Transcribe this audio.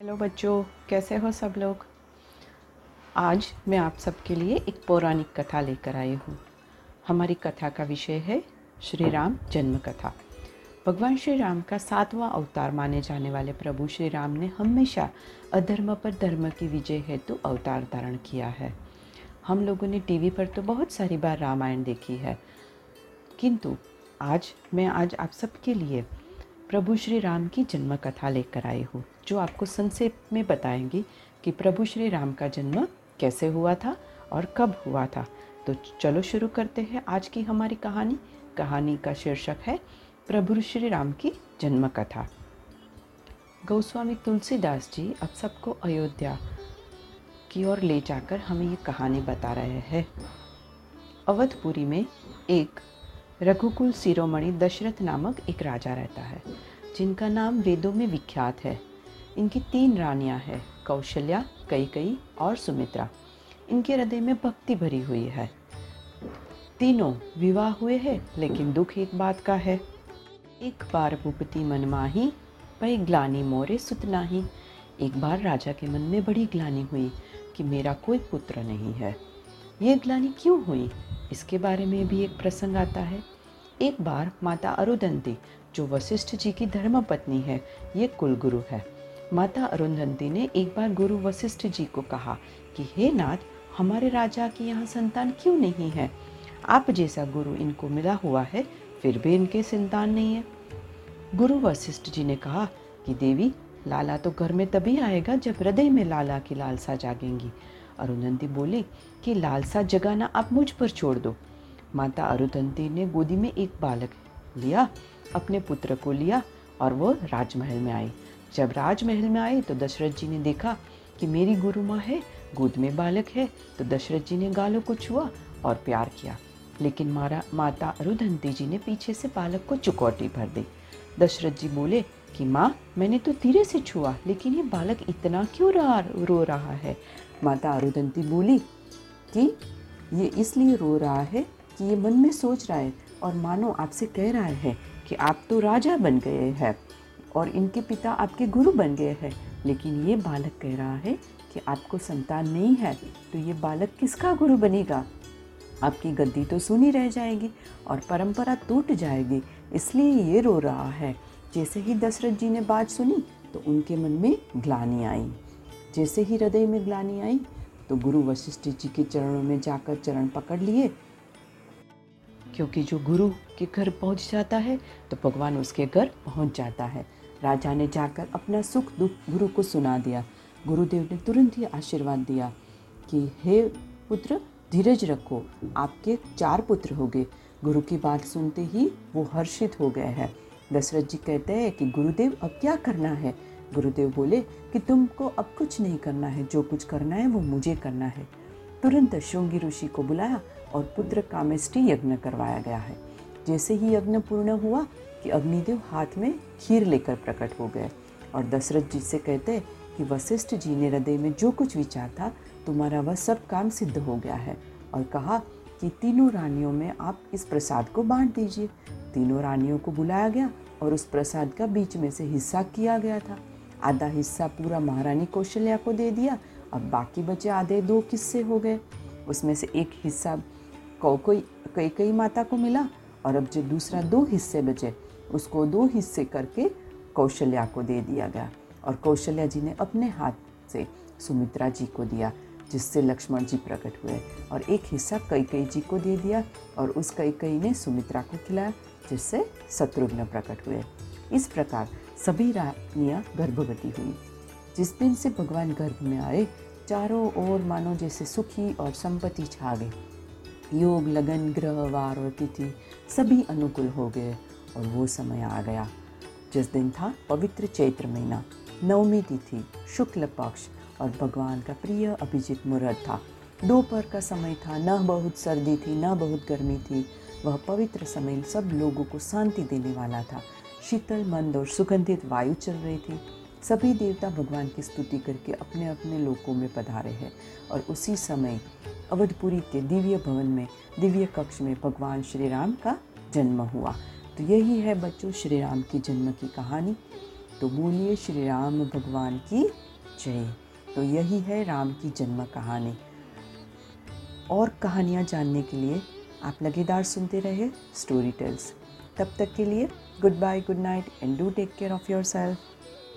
Hello बच्चों, कैसे हो सब लोग? आज मैं आप सबके लिए एक पौराणिक कथा लेकर आई हूँ। हमारी कथा का विषय है श्री राम जन्म कथा भगवान श्री राम का सातवां अवतार माने जाने वाले प्रभु श्री राम ने हमेशा अधर्म पर धर्म की विजय हेतु अवतार धारण किया है। हम लोगों ने टीवी पर तो बहुत सारी बार रामायण देखी है। किंतु आज मैं आज आप सबके लिए प्रभु श्री राम की जन्म कथा लेकर आई हूँ। जो आपको संक्षेप में बताएँगी कि प्रभु श्री राम का जन्म कैसे हुआ था और कब हुआ था। तो चलो शुरू करते हैं आज की हमारी कहानी। कहानी का शीर्षक है, प्रभु श्री राम की जन्म कथा गोस्वामी तुलसीदास जी अब सबको अयोध्या की ओर ले जाकर हमें ये कहानी बता रहे हैं। अवधपुरी में एक रघुकुल शिरोमणि दशरथ नामक एक राजा रहता है, जिनका नाम वेदों में विख्यात है। इनकी तीन रानियाँ हैं, कौशल्या कई कई और सुमित्रा। इनके हृदय में भक्ति भरी हुई है। तीनों विवाह हुए हैं, लेकिन दुख एक बात का है। एक बार भूपति मन माही, वही ग्लानी मोरे सुतना ही एक बार राजा के मन में बड़ी ग्लानी हुई कि मेरा कोई पुत्र नहीं है। ये ग्लानी क्यों हुई? इसके बारे में भी एक प्रसंग आता है। एक बार माता अरुदंती, जो वशिष्ठ जी की धर्म पत्नी है, ये कुलगुरु है। माता अरुंधति ने एक बार गुरु वशिष्ठ जी को कहा कि, हे नाथ, हमारे राजा की यहाँ संतान क्यों नहीं है? आप जैसा गुरु इनको मिला हुआ है, फिर भी इनके संतान नहीं है। गुरु वशिष्ठ जी ने कहा कि, देवी, लाला तो घर में तभी आएगा जब हृदय में लाला की लालसा जागेंगी। अरुंधति बोली कि, लालसा जगाना आप मुझ पर छोड़ दो। माता अरुधंती ने गोदी में एक बालक लिया, अपने पुत्र को लिया और वो राजमहल में आई। जब राजमहल में आए तो दशरथ जी ने देखा कि मेरी गुरु माँ है, गोद में बालक है तो दशरथ जी ने गालों को छुआ और प्यार किया। लेकिन मारा, माता अरुधंती जी ने पीछे से बालक को चुकौटी भर दी। दशरथ जी बोले कि, माँ, मैंने तो धीरे से छुआ, लेकिन ये बालक इतना क्यों रहा रो रहा है? माता अरुधंती बोली कि, ये इसलिए रो रहा है कि ये मन में सोच रहा है और मानो आपसे कह रहा है कि आप तो राजा बन गए हैं। और इनके पिता आपके गुरु बन गए हैं। लेकिन ये बालक कह रहा है कि आपको संतान नहीं है तो ये बालक किसका गुरु बनेगा? आपकी गद्दी तो सुनी रह जाएगी और परंपरा टूट जाएगी, इसलिए ये रो रहा है। जैसे ही दशरथ जी ने बात सुनी तो उनके मन में ग्लानी आई। जैसे ही हृदय में ग्लानी आई तो गुरु वशिष्ठ जी के चरणों में जाकर चरण पकड़ लिए। क्योंकि जो गुरु के घर पहुँच जाता है तो भगवान उसके घर पहुँच जाता है। राजा ने जाकर अपना सुख दुख गुरु को सुना दिया। गुरुदेव ने तुरंत ही आशीर्वाद दिया कि, हे पुत्र, धीरज रखो, आपके चार पुत्र हो गए। गुरु की बात सुनते ही वो हर्षित हो गए हैं। दशरथ जी कहते हैं कि, गुरुदेव, अब क्या करना है? गुरुदेव बोले, कि तुमको अब कुछ नहीं करना है। जो कुछ करना है, वो मुझे करना है। तुरंत श्रृंगी ऋषि को बुलाया और पुत्र कामेष्टि यज्ञ करवाया गया है। जैसे ही यज्ञ पूर्ण हुआ कि अग्निदेव हाथ में खीर लेकर प्रकट हो गए और दशरथ जी से कहते कि वशिष्ठ जी ने हृदय में जो कुछ विचार था, तुम्हारा वह सब काम सिद्ध हो गया है और कहा कि तीनों रानियों में आप इस प्रसाद को बांट दीजिए। तीनों रानियों को बुलाया गया और उस प्रसाद का बीच में से हिस्सा किया गया था। आधा हिस्सा पूरा महारानी कौशल्या को दे दिया, अब बाकी बचे आधे दो किस्से हो गए? उसमें से एक हिस्सा को, कोई, कई कई माता को मिला और अब जो दूसरा दो हिस्से बचे उसको दो हिस्से करके कौशल्या को दे दिया गया। और कौशल्या जी ने अपने हाथ से सुमित्रा जी को दिया, जिससे लक्ष्मण जी प्रकट हुए। और एक हिस्सा कई कई जी को दे दिया और उस कई कई ने सुमित्रा को खिलाया, जिससे शत्रुघ्न प्रकट हुए। इस प्रकार सभी रानियाँ गर्भवती हुई। जिस दिन से भगवान गर्भ में आए, चारों ओर मानो जैसे सुखी और संपत्ति छा गई। योग, लगन, ग्रह, वार और तिथि सभी अनुकूल हो गए। और वो समय आ गया। जिस दिन था पवित्र चैत्र महीना, नवमी तिथि, शुक्ल पक्ष और भगवान का प्रिय अभिजीत मुहूर्त था। दोपहर का समय था, न बहुत सर्दी थी, न बहुत गर्मी थी। वह पवित्र समय सब लोगों को शांति देने वाला था। शीतल, मंद और सुगंधित वायु चल रही थी। सभी देवता भगवान की स्तुति करके अपने अपने लोकों में पधारे हैं और उसी समय अवधपुरी के दिव्य भवन में, दिव्य कक्ष में भगवान श्री राम का जन्म हुआ। तो यही है बच्चों श्री राम की जन्म की कहानी। तो बोलिए श्री राम भगवान की जय। तो यही है राम की जन्म कहानी। और कहानियाँ जानने के लिए आप लगेदार सुनते रहे स्टोरी टेल्स तब तक के लिए good bye good night and do take care of yourself